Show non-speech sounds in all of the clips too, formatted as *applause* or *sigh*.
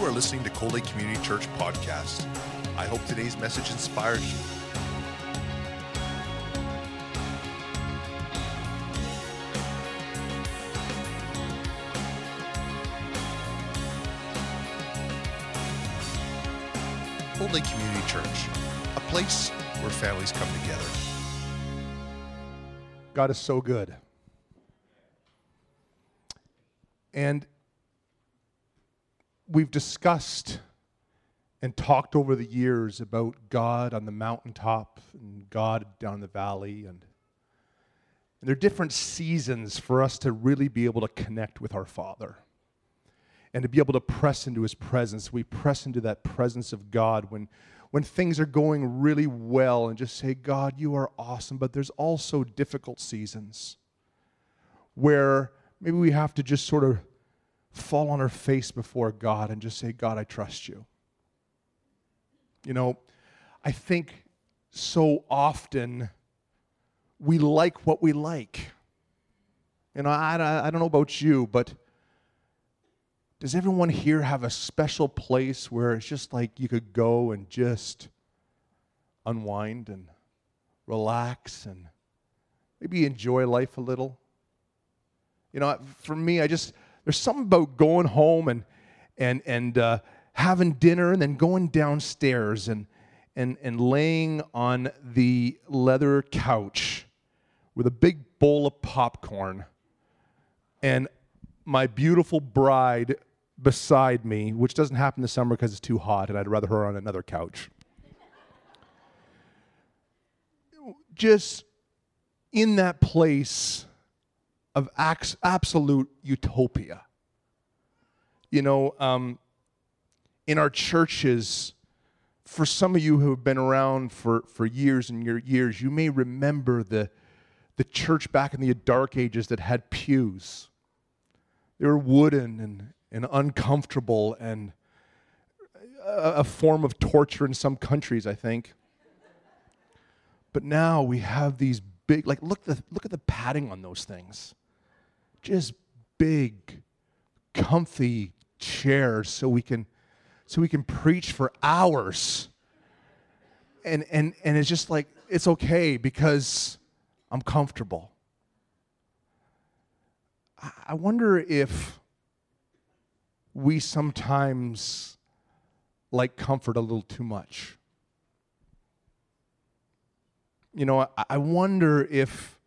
You are listening to Cold Lake Community Church podcast. I hope today's message inspires you. Cold Lake Community Church, a place where families come together. God is so good. And we've discussed and talked over the years about God on the mountaintop and God down the valley. And, and there are different seasons for us to really be able to connect with our Father and to be able to press into His presence. We press into that presence of God when, when things are going really well and just say, God, you are awesome. But there's also difficult seasons where maybe we have to just sort of fall on her face before God and just say, God, I trust you. You know, I think so often we like what we like. You know, I, I don't know about you, but does everyone here have a special place where it's just like you could go and just unwind and relax and maybe enjoy life a little? You know, for me, I just, there's something about going home and, and, and uh, having dinner and then going downstairs and, and, and laying on the leather couch with a big bowl of popcorn and my beautiful bride beside me, which doesn't happen this summer because it's too hot and I'd rather her on another couch. Just in that place of absolute utopia. You know, um, in our churches, for some of you who have been around for, for years and your years, you may remember the, the church back in the dark ages that had pews. They were wooden and, and uncomfortable and a, a form of torture in some countries, I think. But now we have these big, like, look, the, look at the padding on those things just big, comfy chairs so we can so we can preach for hours. And and and it's just like it's okay because I'm comfortable. I wonder if we sometimes like comfort a little too much. You know, I wonder if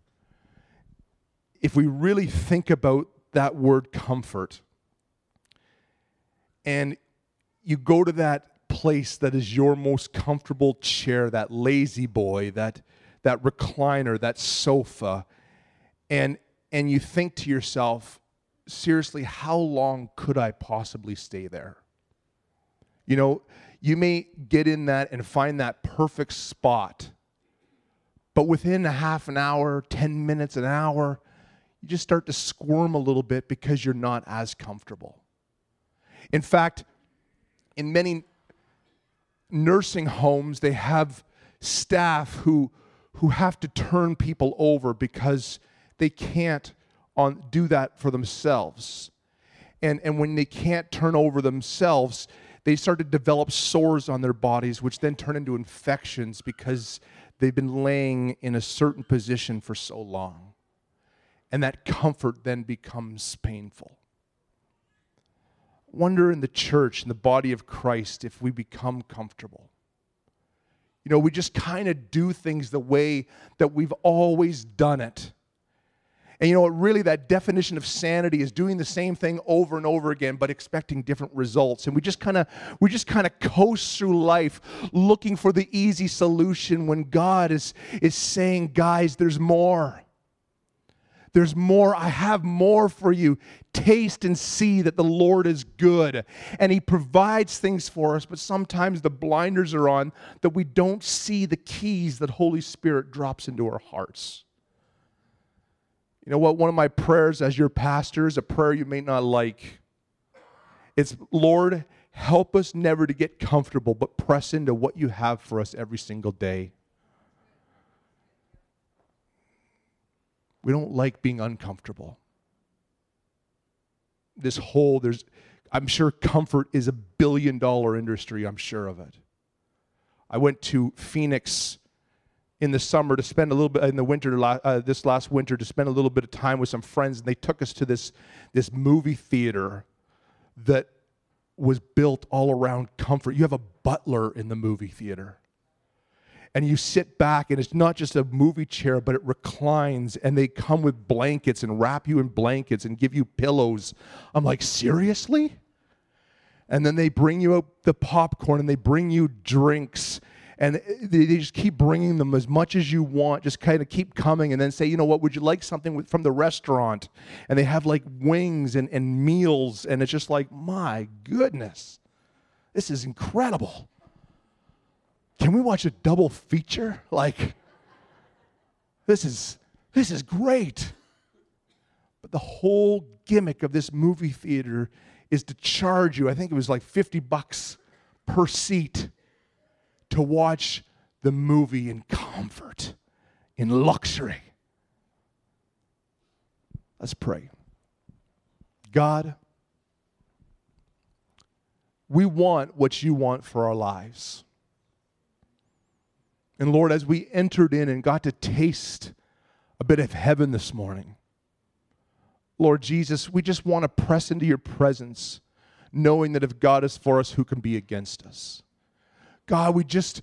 if we really think about that word comfort and you go to that place that is your most comfortable chair, that La-Z-Boy, that, that recliner, that sofa, and, and you think to yourself, seriously, how long could I possibly stay there? You know, you may get in that and find that perfect spot, but within a half an hour, 10 minutes, an hour, you just start to squirm a little bit because you're not as comfortable. In fact, in many nursing homes, they have staff who, who have to turn people over because they can't on, do that for themselves. And, and when they can't turn over themselves, they start to develop sores on their bodies, which then turn into infections because they've been laying in a certain position for so long and that comfort then becomes painful. Wonder in the church, in the body of Christ, if we become comfortable. You know, we just kind of do things the way that we've always done it. And you know what, really, that definition of sanity is doing the same thing over and over again, but expecting different results. And we just kind of we just kind of coast through life looking for the easy solution when God is, is saying, guys, there's more. There's more. I have more for you. Taste and see that the Lord is good. And He provides things for us, but sometimes the blinders are on that we don't see the keys that Holy Spirit drops into our hearts. You know what? One of my prayers as your pastor is a prayer you may not like. It's, Lord, help us never to get comfortable, but press into what you have for us every single day. We don't like being uncomfortable. This whole, there's, I'm sure comfort is a billion dollar industry, I'm sure of it. I went to Phoenix in the summer to spend a little bit in the winter uh, this last winter to spend a little bit of time with some friends and they took us to this this movie theater that was built all around comfort you have a butler in the movie theater and you sit back and it's not just a movie chair but it reclines and they come with blankets and wrap you in blankets and give you pillows. I'm like seriously? And then they bring you out the popcorn and they bring you drinks and they just keep bringing them as much as you want just kind of keep coming and then say you know what would you like something from the restaurant? And they have like wings and, and meals and it's just like my goodness. This is incredible can we watch a double feature like this is this is great but the whole gimmick of this movie theater is to charge you i think it was like 50 bucks per seat to watch the movie in comfort, in luxury. Let's pray. God, we want what you want for our lives. And Lord, as we entered in and got to taste a bit of heaven this morning, Lord Jesus, we just want to press into your presence, knowing that if God is for us, who can be against us? God, we just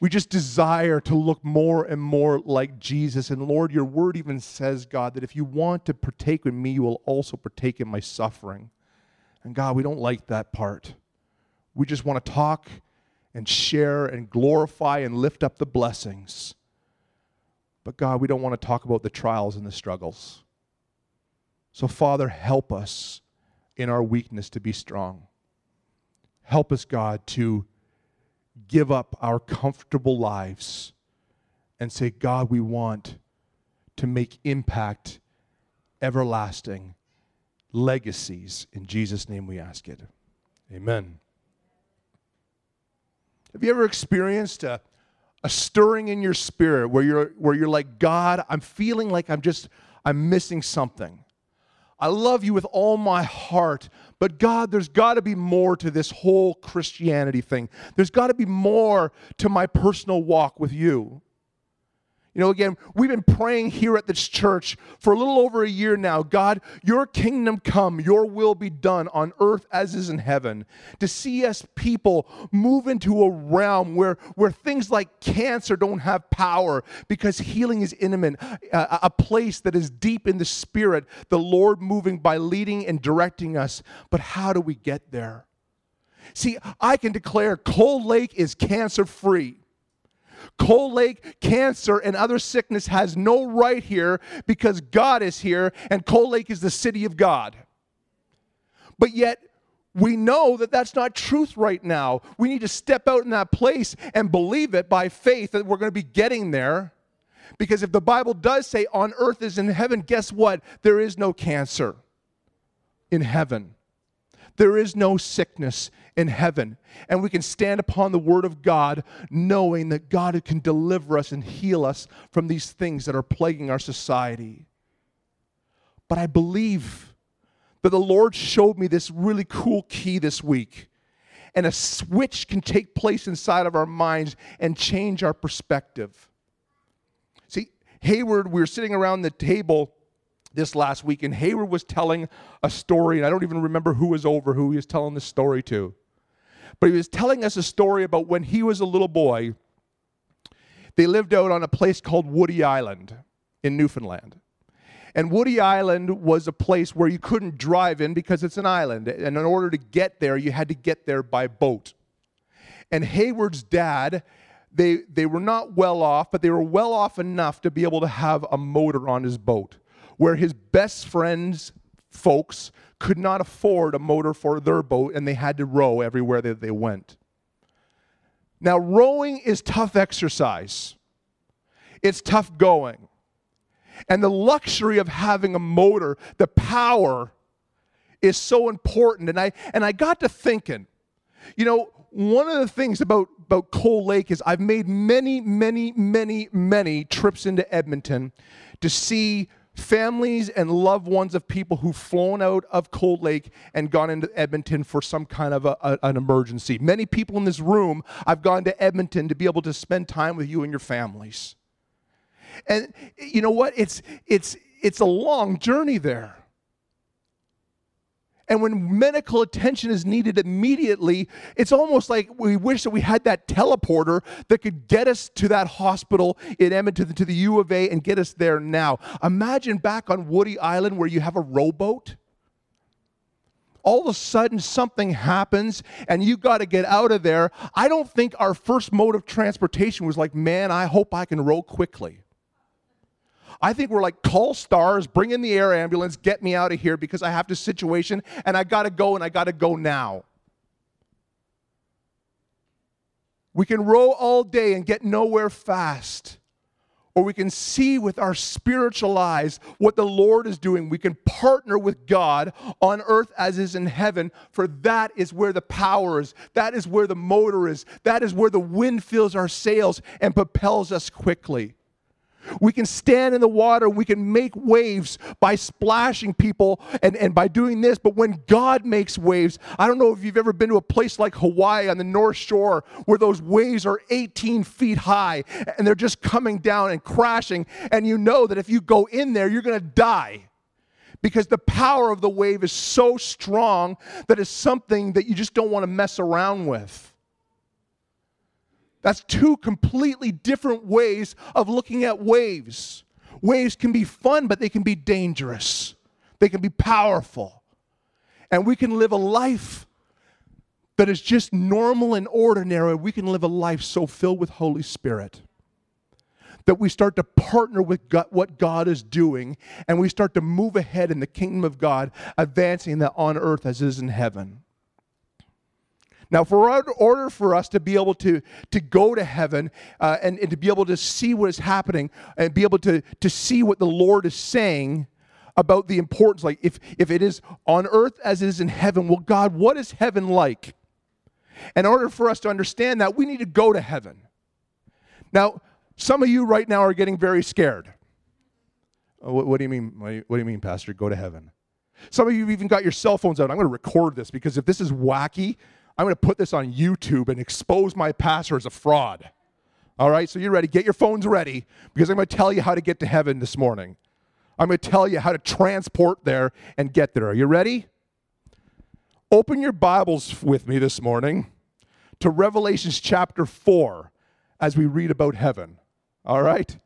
we just desire to look more and more like Jesus. And Lord, your word even says, God, that if you want to partake with me, you will also partake in my suffering. And God, we don't like that part. We just want to talk and share and glorify and lift up the blessings. But God, we don't want to talk about the trials and the struggles. So, Father, help us in our weakness to be strong. Help us, God, to give up our comfortable lives and say, God, we want to make impact everlasting legacies. In Jesus' name we ask it. Amen. Have you ever experienced a, a stirring in your spirit where you're, where you're like, God, I'm feeling like I'm just, I'm missing something? I love you with all my heart, but God, there's got to be more to this whole Christianity thing. There's got to be more to my personal walk with you. You know, again, we've been praying here at this church for a little over a year now God, your kingdom come, your will be done on earth as is in heaven. To see us people move into a realm where, where things like cancer don't have power because healing is intimate, a, a place that is deep in the spirit, the Lord moving by leading and directing us. But how do we get there? See, I can declare Cold Lake is cancer free. Cold Lake cancer and other sickness has no right here because God is here and Cold Lake is the city of God. But yet, we know that that's not truth right now. We need to step out in that place and believe it by faith that we're going to be getting there. Because if the Bible does say on earth is in heaven, guess what? There is no cancer in heaven. There is no sickness in heaven. And we can stand upon the word of God knowing that God can deliver us and heal us from these things that are plaguing our society. But I believe that the Lord showed me this really cool key this week. And a switch can take place inside of our minds and change our perspective. See, Hayward, we were sitting around the table this last week, and Hayward was telling a story, and I don't even remember who was over who he was telling the story to. But he was telling us a story about when he was a little boy. They lived out on a place called Woody Island in Newfoundland. And Woody Island was a place where you couldn't drive in because it's an island. And in order to get there, you had to get there by boat. And Hayward's dad, they, they were not well off, but they were well off enough to be able to have a motor on his boat where his best friends, folks, could not afford a motor for their boat and they had to row everywhere that they went. Now, rowing is tough exercise, it's tough going. And the luxury of having a motor, the power, is so important. And I, and I got to thinking, you know, one of the things about, about Cold Lake is I've made many, many, many, many trips into Edmonton to see families and loved ones of people who've flown out of Cold Lake and gone into Edmonton for some kind of a, a, an emergency. Many people in this room, I've gone to Edmonton to be able to spend time with you and your families. And you know what? It's it's it's a long journey there. And when medical attention is needed immediately, it's almost like we wish that we had that teleporter that could get us to that hospital in Edmonton, to the U of A, and get us there now. Imagine back on Woody Island where you have a rowboat. All of a sudden, something happens and you got to get out of there. I don't think our first mode of transportation was like, man, I hope I can row quickly. I think we're like, call STARS, bring in the air ambulance, get me out of here because I have this situation and I got to go and I got to go now. We can row all day and get nowhere fast. Or we can see with our spiritual eyes what the Lord is doing. We can partner with God on earth as is in heaven, for that is where the power is. That is where the motor is. That is where the wind fills our sails and propels us quickly. We can stand in the water, we can make waves by splashing people and, and by doing this. But when God makes waves, I don't know if you've ever been to a place like Hawaii on the North Shore where those waves are 18 feet high and they're just coming down and crashing. And you know that if you go in there, you're going to die because the power of the wave is so strong that it's something that you just don't want to mess around with. That's two completely different ways of looking at waves. Waves can be fun, but they can be dangerous. They can be powerful. And we can live a life that is just normal and ordinary. We can live a life so filled with Holy Spirit that we start to partner with what God is doing and we start to move ahead in the kingdom of God, advancing that on earth as it is in heaven. Now, for order for us to be able to, to go to heaven uh, and, and to be able to see what is happening and be able to, to see what the Lord is saying about the importance, like if, if it is on earth as it is in heaven, well, God, what is heaven like? In order for us to understand that, we need to go to heaven. Now, some of you right now are getting very scared. Uh, what, what, do you mean? What do you mean, Pastor? Go to heaven. Some of you even got your cell phones out. I'm going to record this because if this is wacky, I'm going to put this on YouTube and expose my pastor as a fraud. All right, so you're ready. Get your phones ready because I'm going to tell you how to get to heaven this morning. I'm going to tell you how to transport there and get there. Are you ready? Open your Bibles with me this morning to Revelations chapter 4 as we read about heaven. All right?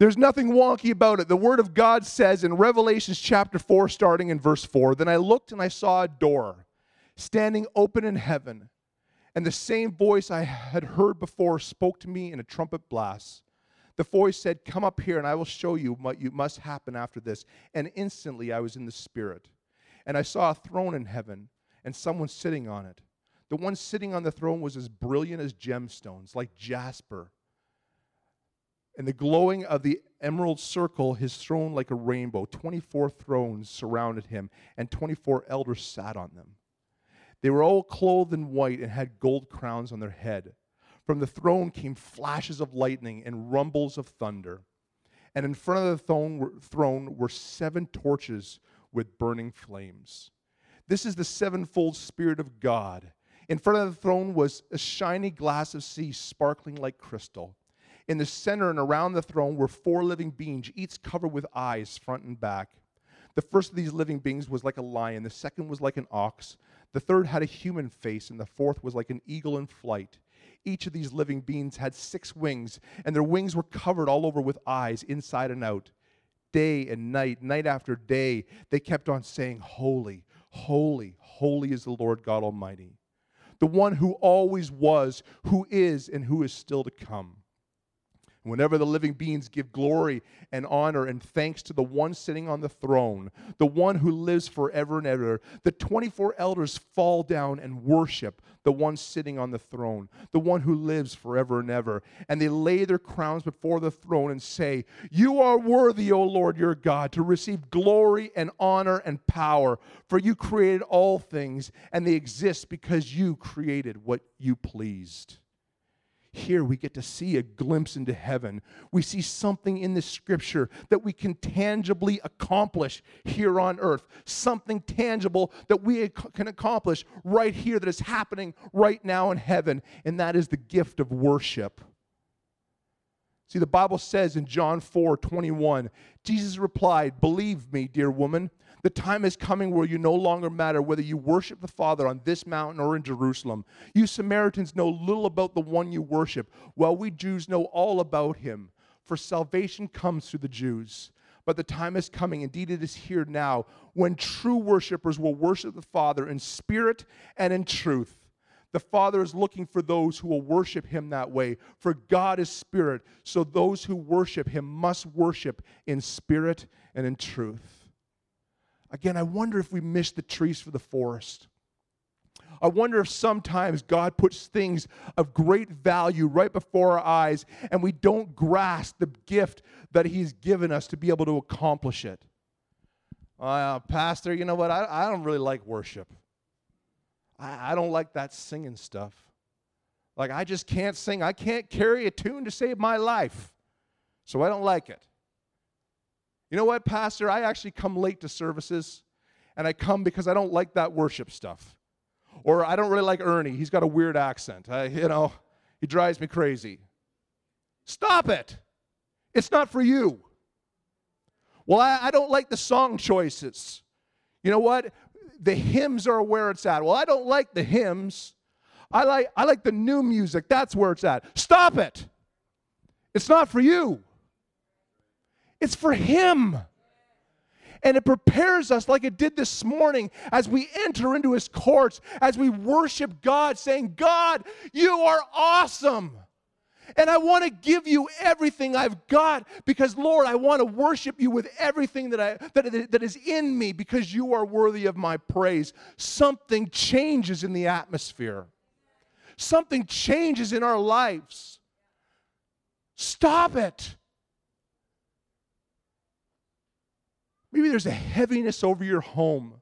There's nothing wonky about it. The Word of God says in Revelations chapter 4, starting in verse 4 Then I looked and I saw a door standing open in heaven, and the same voice I had heard before spoke to me in a trumpet blast. The voice said, Come up here, and I will show you what you must happen after this. And instantly I was in the Spirit. And I saw a throne in heaven, and someone sitting on it. The one sitting on the throne was as brilliant as gemstones, like jasper and the glowing of the emerald circle, his throne like a rainbow. 24 thrones surrounded him, and 24 elders sat on them. They were all clothed in white and had gold crowns on their head. From the throne came flashes of lightning and rumbles of thunder. And in front of the throne, throne were seven torches with burning flames. This is the sevenfold Spirit of God. In front of the throne was a shiny glass of sea sparkling like crystal. In the center and around the throne were four living beings, each covered with eyes, front and back. The first of these living beings was like a lion, the second was like an ox, the third had a human face, and the fourth was like an eagle in flight. Each of these living beings had six wings, and their wings were covered all over with eyes, inside and out. Day and night, night after day, they kept on saying, Holy, holy, holy is the Lord God Almighty, the one who always was, who is, and who is still to come. Whenever the living beings give glory and honor and thanks to the one sitting on the throne, the one who lives forever and ever, the 24 elders fall down and worship the one sitting on the throne, the one who lives forever and ever. And they lay their crowns before the throne and say, You are worthy, O Lord your God, to receive glory and honor and power, for you created all things, and they exist because you created what you pleased. Here we get to see a glimpse into heaven. We see something in the scripture that we can tangibly accomplish here on earth, something tangible that we can accomplish right here that is happening right now in heaven, and that is the gift of worship. See, the Bible says in John 4 21, Jesus replied, Believe me, dear woman, the time is coming where you no longer matter whether you worship the Father on this mountain or in Jerusalem. You Samaritans know little about the one you worship, while we Jews know all about him. For salvation comes through the Jews. But the time is coming, indeed it is here now, when true worshipers will worship the Father in spirit and in truth. The Father is looking for those who will worship Him that way. For God is spirit, so those who worship Him must worship in spirit and in truth. Again, I wonder if we miss the trees for the forest. I wonder if sometimes God puts things of great value right before our eyes and we don't grasp the gift that He's given us to be able to accomplish it. Uh, Pastor, you know what? I, I don't really like worship. I, I don't like that singing stuff. Like, I just can't sing. I can't carry a tune to save my life. So I don't like it. You know what, Pastor? I actually come late to services, and I come because I don't like that worship stuff. Or I don't really like Ernie. He's got a weird accent. I, you know, he drives me crazy. Stop it. It's not for you. Well, I, I don't like the song choices. You know what? The hymns are where it's at. Well, I don't like the hymns. I like, I like the new music. That's where it's at. Stop it. It's not for you. It's for Him. And it prepares us, like it did this morning, as we enter into His courts, as we worship God, saying, God, you are awesome. And I want to give you everything I've got because, Lord, I want to worship you with everything that, I, that, that is in me because you are worthy of my praise. Something changes in the atmosphere, something changes in our lives. Stop it. Maybe there's a heaviness over your home.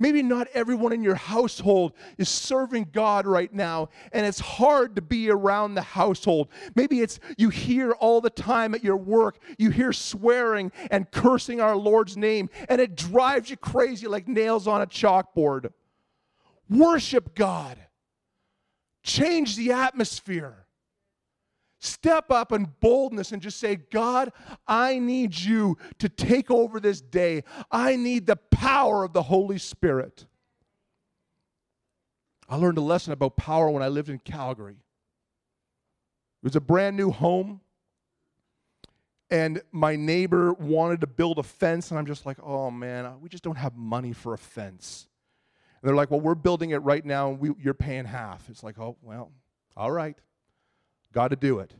Maybe not everyone in your household is serving God right now, and it's hard to be around the household. Maybe it's you hear all the time at your work, you hear swearing and cursing our Lord's name, and it drives you crazy like nails on a chalkboard. Worship God, change the atmosphere. Step up in boldness and just say, God, I need you to take over this day. I need the power of the Holy Spirit. I learned a lesson about power when I lived in Calgary. It was a brand new home, and my neighbor wanted to build a fence, and I'm just like, oh man, we just don't have money for a fence. And they're like, well, we're building it right now, and we, you're paying half. It's like, oh, well, all right. Got to do it.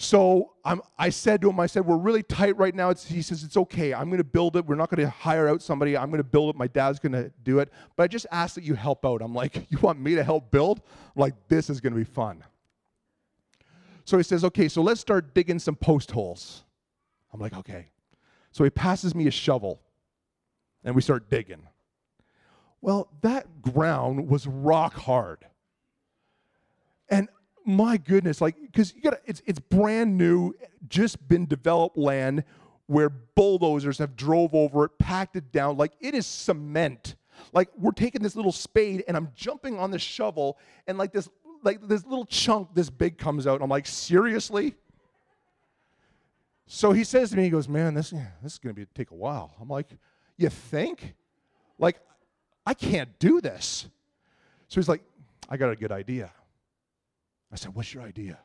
So I'm, i said to him, I said, we're really tight right now. It's, he says, it's okay. I'm going to build it. We're not going to hire out somebody. I'm going to build it. My dad's going to do it. But I just ask that you help out. I'm like, *laughs* you want me to help build? I'm like, this is going to be fun. So he says, okay, so let's start digging some post holes. I'm like, okay. So he passes me a shovel and we start digging. Well, that ground was rock hard. And my goodness, like, because you got it's it's brand new, just been developed land where bulldozers have drove over it, packed it down, like it is cement. Like we're taking this little spade and I'm jumping on the shovel, and like this, like this little chunk this big comes out. I'm like, seriously? So he says to me, he goes, Man, this, this is gonna be take a while. I'm like, You think? Like, I can't do this. So he's like, I got a good idea. I said, What's your idea?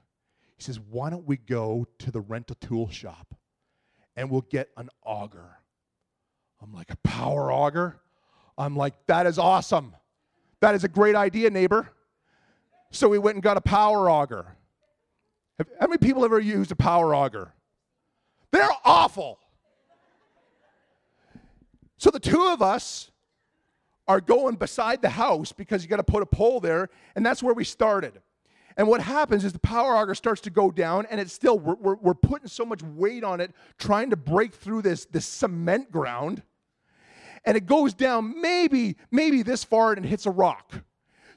He says, Why don't we go to the rental tool shop and we'll get an auger? I'm like, A power auger? I'm like, That is awesome. That is a great idea, neighbor. So we went and got a power auger. How many people ever used a power auger? They're awful. So the two of us are going beside the house because you got to put a pole there, and that's where we started. And what happens is the power auger starts to go down, and it's still, we're, we're, we're, putting so much weight on it, trying to break through this, this cement ground. And it goes down maybe, maybe this far and it hits a rock.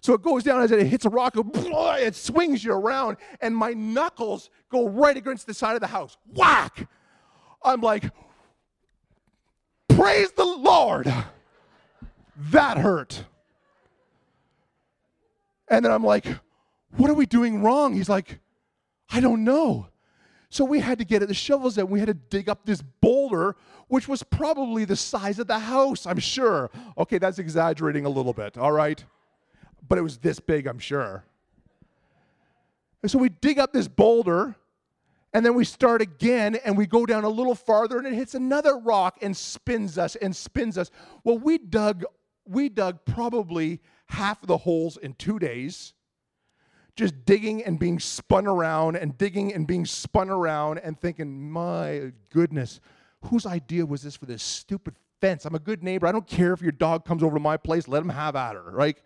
So it goes down as it hits a rock, it *laughs* swings you around, and my knuckles go right against the side of the house. Whack! I'm like, praise the Lord. That hurt. And then I'm like, what are we doing wrong? He's like, I don't know. So we had to get the shovels and we had to dig up this boulder, which was probably the size of the house, I'm sure. Okay, that's exaggerating a little bit, all right? But it was this big, I'm sure. And so we dig up this boulder, and then we start again, and we go down a little farther, and it hits another rock and spins us and spins us. Well, we dug, we dug probably half of the holes in two days just digging and being spun around and digging and being spun around and thinking, my goodness, whose idea was this for this stupid fence? I'm a good neighbor. I don't care if your dog comes over to my place, let him have at her, right?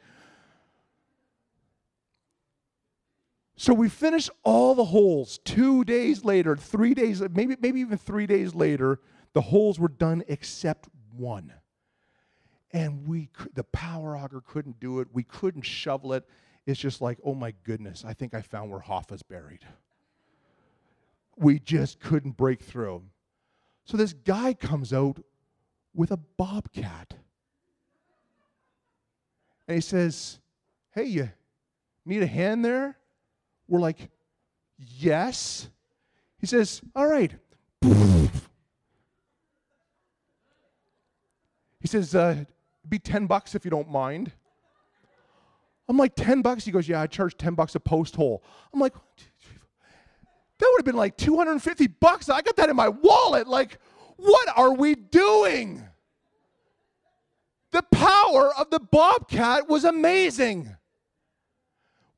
So we finished all the holes. Two days later, three days, maybe, maybe even three days later, the holes were done except one. And we, the power auger couldn't do it. We couldn't shovel it it's just like, oh my goodness, I think I found where Hoffa's buried. We just couldn't break through. So this guy comes out with a bobcat. And he says, Hey, you need a hand there? We're like, Yes. He says, All right. He says, uh, Be 10 bucks if you don't mind. I'm like, 10 bucks? He goes, Yeah, I charge 10 bucks a post hole. I'm like, that would have been like 250 bucks. I got that in my wallet. Like, what are we doing? The power of the Bobcat was amazing.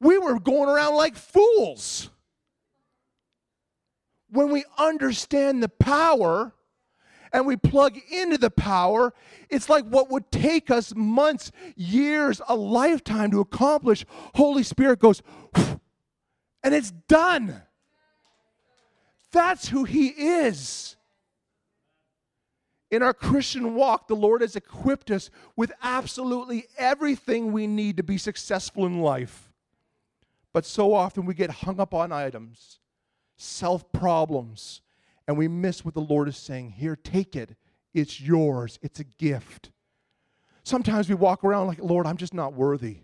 We were going around like fools. When we understand the power, and we plug into the power, it's like what would take us months, years, a lifetime to accomplish. Holy Spirit goes, and it's done. That's who He is. In our Christian walk, the Lord has equipped us with absolutely everything we need to be successful in life. But so often we get hung up on items, self problems, and we miss what the Lord is saying. Here, take it. It's yours. It's a gift. Sometimes we walk around like, Lord, I'm just not worthy.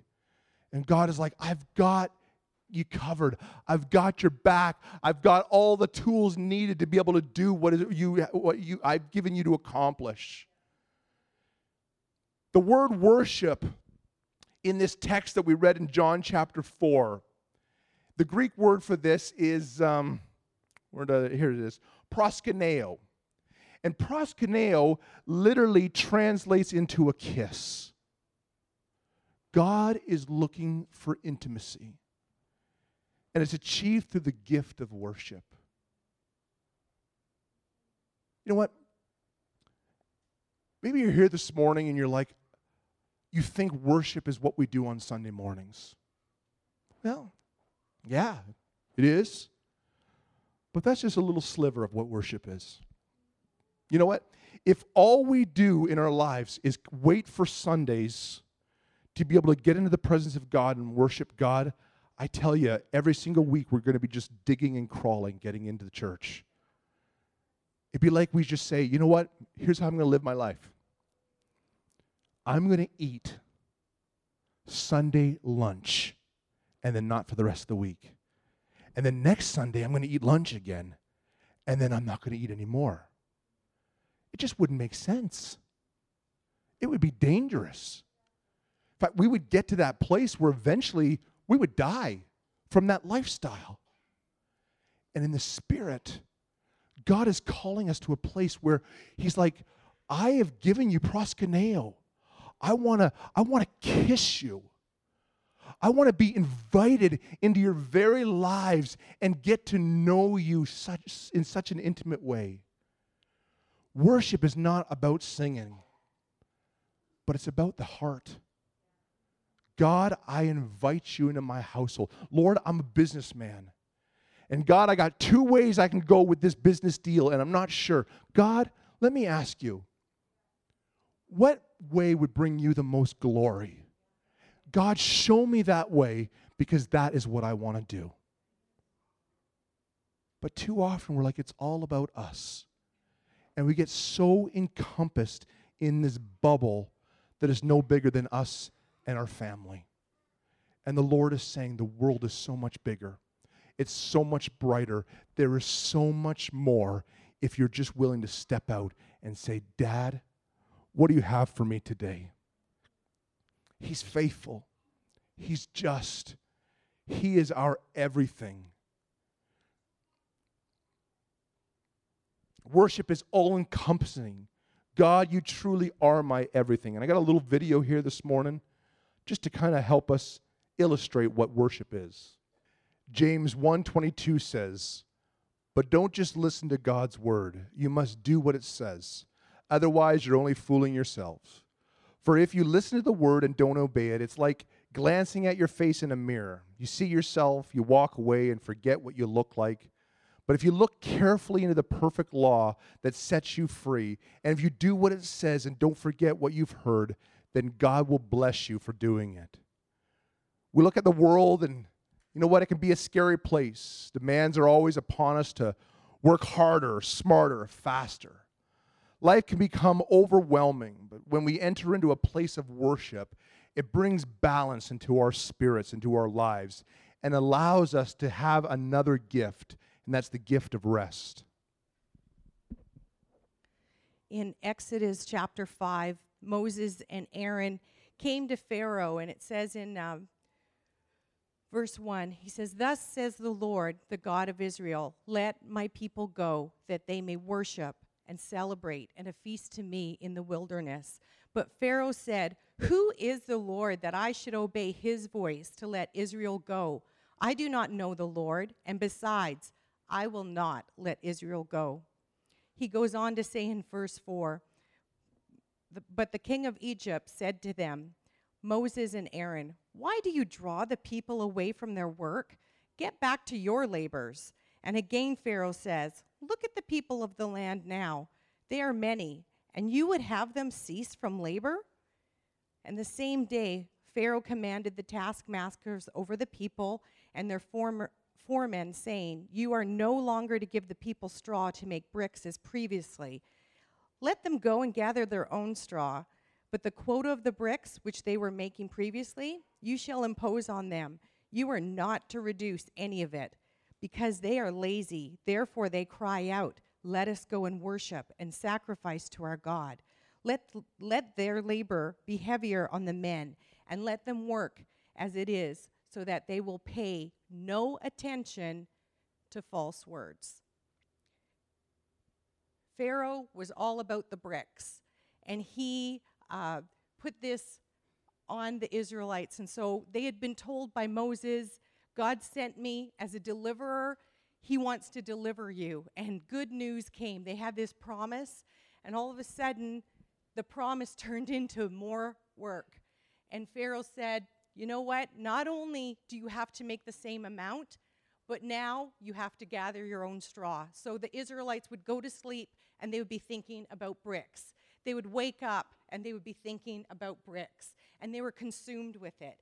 And God is like, I've got you covered. I've got your back. I've got all the tools needed to be able to do what, is you, what you, I've given you to accomplish. The word worship in this text that we read in John chapter 4, the Greek word for this is, um, where did, here it is, proskuneo. And proskuneo literally translates into a kiss. God is looking for intimacy, and it's achieved through the gift of worship. You know what? Maybe you're here this morning and you're like, you think worship is what we do on Sunday mornings. Well, yeah, it is. But that's just a little sliver of what worship is. You know what? If all we do in our lives is wait for Sundays to be able to get into the presence of God and worship God, I tell you, every single week we're going to be just digging and crawling, getting into the church. It'd be like we just say, you know what? Here's how I'm going to live my life I'm going to eat Sunday lunch and then not for the rest of the week. And then next Sunday, I'm going to eat lunch again. And then I'm not going to eat anymore. It just wouldn't make sense. It would be dangerous. In fact, we would get to that place where eventually we would die from that lifestyle. And in the spirit, God is calling us to a place where He's like, I have given you proskuneo. I want to I want to kiss you. I want to be invited into your very lives and get to know you such, in such an intimate way. Worship is not about singing, but it's about the heart. God, I invite you into my household. Lord, I'm a businessman. And God, I got two ways I can go with this business deal, and I'm not sure. God, let me ask you what way would bring you the most glory? God, show me that way because that is what I want to do. But too often we're like, it's all about us. And we get so encompassed in this bubble that is no bigger than us and our family. And the Lord is saying the world is so much bigger, it's so much brighter. There is so much more if you're just willing to step out and say, Dad, what do you have for me today? He's faithful, He's just, He is our everything. Worship is all encompassing. God, you truly are my everything. And I got a little video here this morning just to kind of help us illustrate what worship is. James 1:22 says, "But don't just listen to God's word. You must do what it says. Otherwise, you're only fooling yourselves. For if you listen to the word and don't obey it, it's like glancing at your face in a mirror. You see yourself, you walk away and forget what you look like. But if you look carefully into the perfect law that sets you free, and if you do what it says and don't forget what you've heard, then God will bless you for doing it. We look at the world, and you know what? It can be a scary place. Demands are always upon us to work harder, smarter, faster. Life can become overwhelming, but when we enter into a place of worship, it brings balance into our spirits, into our lives, and allows us to have another gift and that's the gift of rest. In Exodus chapter 5, Moses and Aaron came to Pharaoh, and it says in um, verse 1, he says, Thus says the Lord, the God of Israel, let my people go, that they may worship and celebrate and a feast to me in the wilderness. But Pharaoh said, Who is the Lord that I should obey his voice to let Israel go? I do not know the Lord, and besides, I will not let Israel go. He goes on to say in verse 4 But the king of Egypt said to them, Moses and Aaron, why do you draw the people away from their work? Get back to your labors. And again, Pharaoh says, Look at the people of the land now. They are many, and you would have them cease from labor? And the same day, Pharaoh commanded the taskmasters over the people and their former, foremen, saying, You are no longer to give the people straw to make bricks as previously. Let them go and gather their own straw. But the quota of the bricks which they were making previously, you shall impose on them. You are not to reduce any of it, because they are lazy. Therefore they cry out, Let us go and worship and sacrifice to our God. Let, let their labor be heavier on the men, and let them work as it is so that they will pay no attention to false words. Pharaoh was all about the bricks, and he uh, put this on the Israelites. And so they had been told by Moses, God sent me as a deliverer. He wants to deliver you. And good news came. They had this promise, and all of a sudden, the promise *laughs* turned into more work. And Pharaoh said, you know what? Not only do you have to make the same amount, but now you have to gather your own straw. So the Israelites would go to sleep and they would be thinking about bricks. They would wake up and they would be thinking about bricks, and they were consumed with it.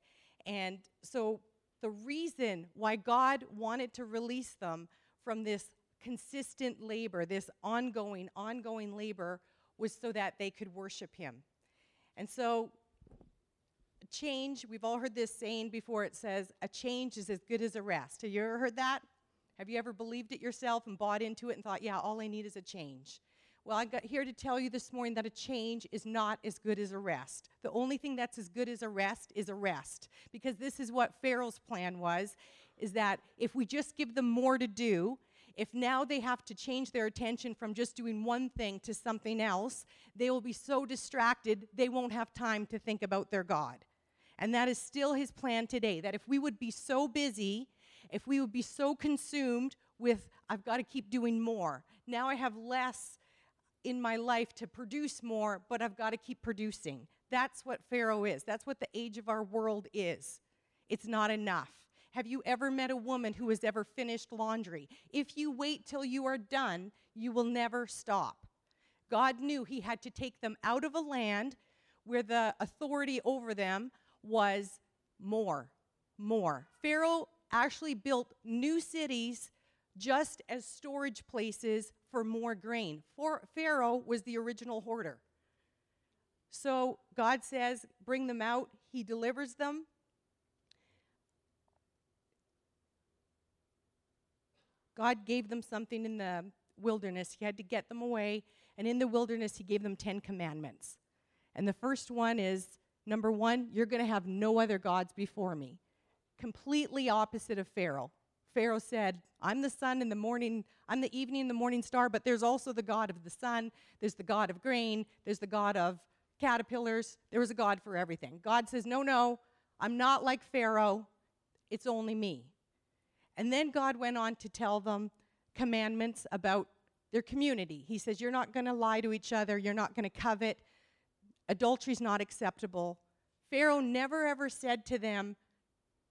And so the reason why God wanted to release them from this consistent labor, this ongoing, ongoing labor, was so that they could worship Him. And so change, we've all heard this saying before. It says, a change is as good as a rest. Have you ever heard that? Have you ever believed it yourself and bought into it and thought, yeah, all I need is a change? Well, I'm here to tell you this morning that a change is not as good as a rest. The only thing that's as good as a rest is a rest. Because this is what Pharaoh's plan was, is that if we just give them more to do, if now they have to change their attention from just doing one thing to something else, they will be so distracted they won't have time to think about their God. And that is still his plan today. That if we would be so busy, if we would be so consumed with, I've got to keep doing more. Now I have less in my life to produce more, but I've got to keep producing. That's what Pharaoh is. That's what the age of our world is. It's not enough. Have you ever met a woman who has ever finished laundry? If you wait till you are done, you will never stop. God knew he had to take them out of a land where the authority over them was more, more. Pharaoh actually built new cities just as storage places for more grain. For Pharaoh was the original hoarder. So God says, bring them out. He delivers them. God gave them something in the wilderness. He had to get them away. And in the wilderness, He gave them 10 commandments. And the first one is number one, you're going to have no other gods before me. Completely opposite of Pharaoh. Pharaoh said, I'm the sun in the morning, I'm the evening and the morning star, but there's also the God of the sun, there's the God of grain, there's the God of caterpillars. There was a God for everything. God says, No, no, I'm not like Pharaoh, it's only me. And then God went on to tell them commandments about their community. He says, You're not going to lie to each other, you're not going to covet, adultery's not acceptable. Pharaoh never ever said to them,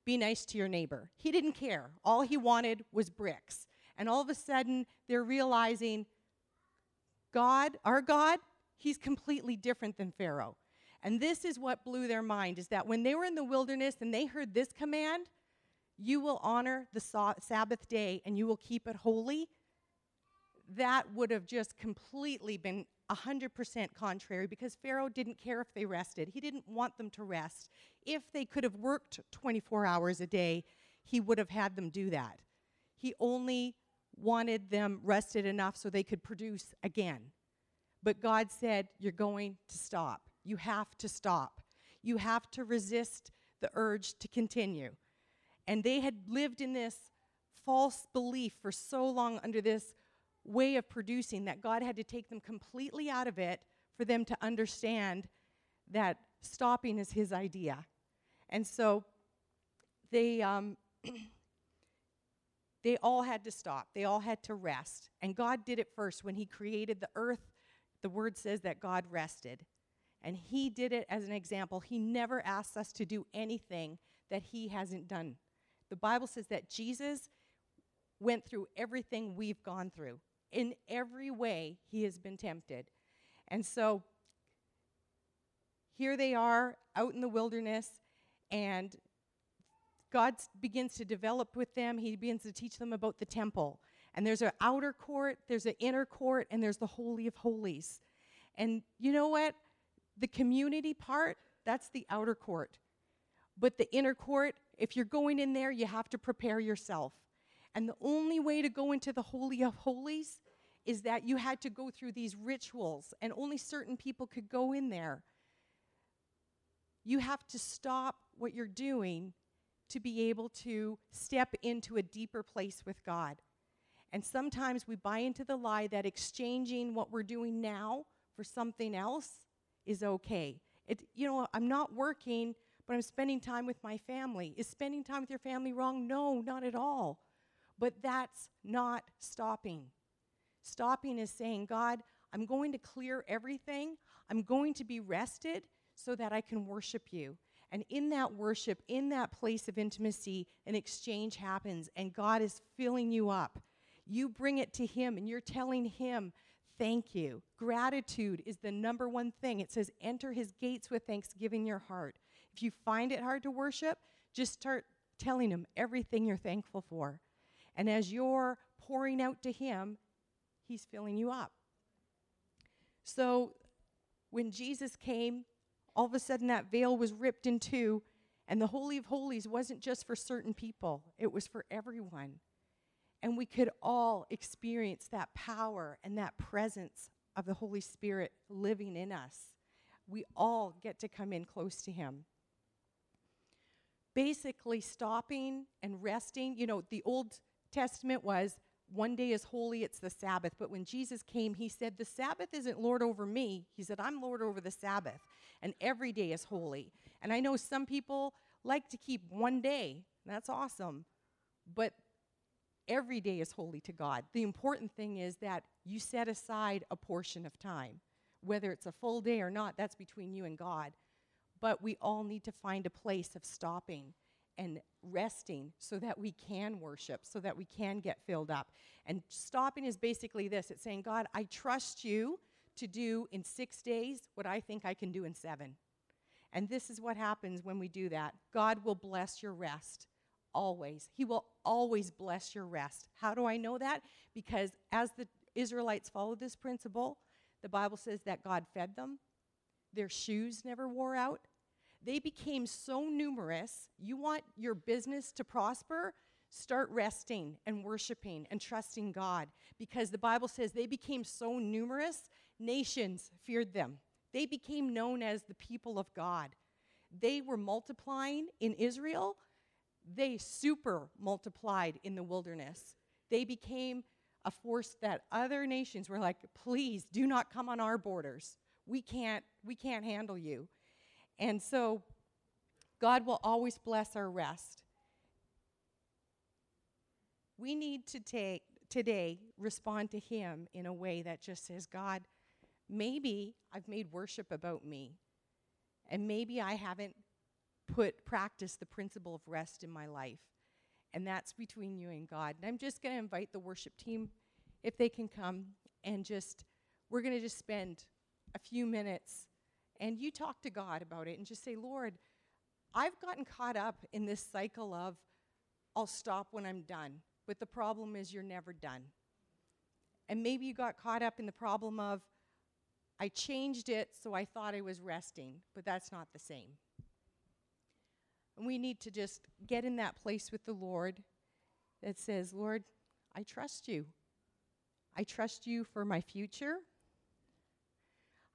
Be nice to your neighbor. He didn't care. All he wanted was bricks. And all of a sudden, they're realizing God, our God, he's completely different than Pharaoh. And this is what blew their mind is that when they were in the wilderness and they heard this command, you will honor the Sabbath day and you will keep it holy, that would have just completely been 100% contrary because Pharaoh didn't care if they rested. He didn't want them to rest. If they could have worked 24 hours a day, he would have had them do that. He only wanted them rested enough so they could produce again. But God said, You're going to stop. You have to stop. You have to resist the urge to continue. And they had lived in this false belief for so long under this way of producing that God had to take them completely out of it for them to understand that stopping is His idea. And so they, um, *clears throat* they all had to stop, they all had to rest. And God did it first. When He created the earth, the word says that God rested. And He did it as an example. He never asks us to do anything that He hasn't done. The Bible says that Jesus went through everything we've gone through. In every way, he has been tempted. And so here they are out in the wilderness, and God begins to develop with them. He begins to teach them about the temple. And there's an outer court, there's an inner court, and there's the Holy of Holies. And you know what? The community part, that's the outer court. But the inner court, if you're going in there, you have to prepare yourself. And the only way to go into the Holy of Holies is that you had to go through these rituals, and only certain people could go in there. You have to stop what you're doing to be able to step into a deeper place with God. And sometimes we buy into the lie that exchanging what we're doing now for something else is okay. It, you know, I'm not working but I'm spending time with my family. Is spending time with your family wrong? No, not at all. But that's not stopping. Stopping is saying, God, I'm going to clear everything. I'm going to be rested so that I can worship you. And in that worship, in that place of intimacy, an exchange happens, and God is filling you up. You bring it to Him, and you're telling Him, Thank you. Gratitude is the number one thing. It says, Enter His gates with thanksgiving in your heart. If you find it hard to worship, just start telling Him everything you're thankful for. And as you're pouring out to Him, He's filling you up. So when Jesus came, all of a sudden that veil was ripped in two, and the Holy of Holies wasn't just for certain people, it was for everyone. And we could all experience that power and that presence of the Holy Spirit living in us. We all get to come in close to Him basically stopping and resting. You know, the Old Testament was one day is holy, it's the Sabbath. But when Jesus came, he said, The Sabbath isn't Lord over me. He said, I'm Lord over the Sabbath, and every day is holy. And I know some people like to keep one day, that's awesome. But every day is holy to God. The important thing is that you set aside a portion of time. Whether it's a full day or not, that's between you and God. But we all need to find a place of stopping and resting so that we can worship, so that we can get filled up. And stopping is basically this it's saying, God, I trust you to do in six days what I think I can do in seven. And this is what happens when we do that God will bless your rest always. He will always bless your rest. How do I know that? Because as the Israelites followed this principle, the Bible says that God fed them, their shoes never wore out. They became so numerous. You want your business to prosper? Start resting and worshiping and trusting God because the Bible says they became so numerous, nations feared them. They became known as the people of God. They were multiplying in Israel, they super multiplied in the wilderness. They became a force that other nations were like, please do not come on our borders. We can't, we can't handle you. And so God will always bless our rest. We need to take today respond to him in a way that just says, God, maybe I've made worship about me. And maybe I haven't put practice the principle of rest in my life. And that's between you and God. And I'm just going to invite the worship team if they can come and just we're going to just spend a few minutes and you talk to God about it and just say, "Lord, I've gotten caught up in this cycle of I'll stop when I'm done." But the problem is you're never done. And maybe you got caught up in the problem of I changed it so I thought I was resting, but that's not the same. And we need to just get in that place with the Lord that says, Lord, I trust you. I trust you for my future.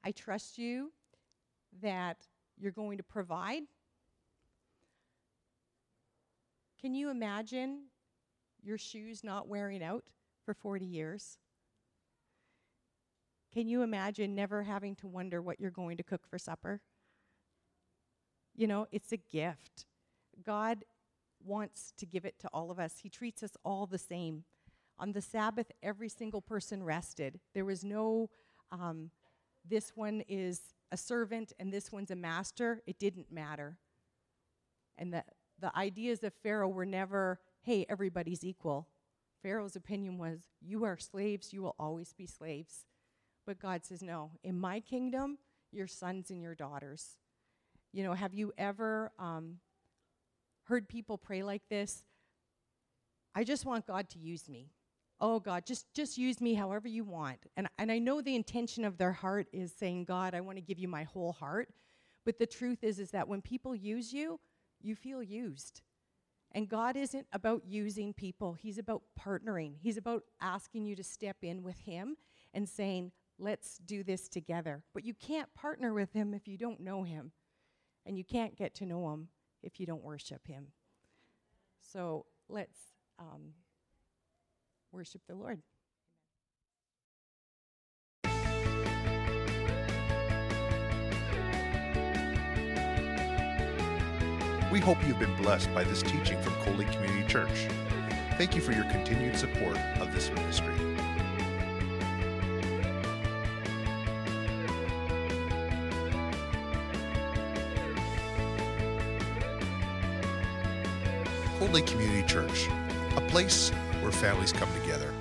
I trust you that you're going to provide. Can you imagine your shoes not wearing out for 40 years? Can you imagine never having to wonder what you're going to cook for supper? You know, it's a gift. God wants to give it to all of us. He treats us all the same. On the Sabbath, every single person rested. There was no, um, this one is a servant and this one's a master. It didn't matter. And the, the ideas of Pharaoh were never, hey, everybody's equal. Pharaoh's opinion was, you are slaves, you will always be slaves. But God says, no, in my kingdom, your sons and your daughters. You know, have you ever um, heard people pray like this? I just want God to use me. Oh God, just just use me however you want. And and I know the intention of their heart is saying, God, I want to give you my whole heart. But the truth is is that when people use you, you feel used. And God isn't about using people, He's about partnering. He's about asking you to step in with Him and saying, let's do this together. But you can't partner with Him if you don't know Him. And you can't get to know Him if you don't worship Him. So let's um, worship the Lord. We hope you've been blessed by this teaching from Coley Community Church. Thank you for your continued support of this ministry. Coley Community Church, a place where families come together.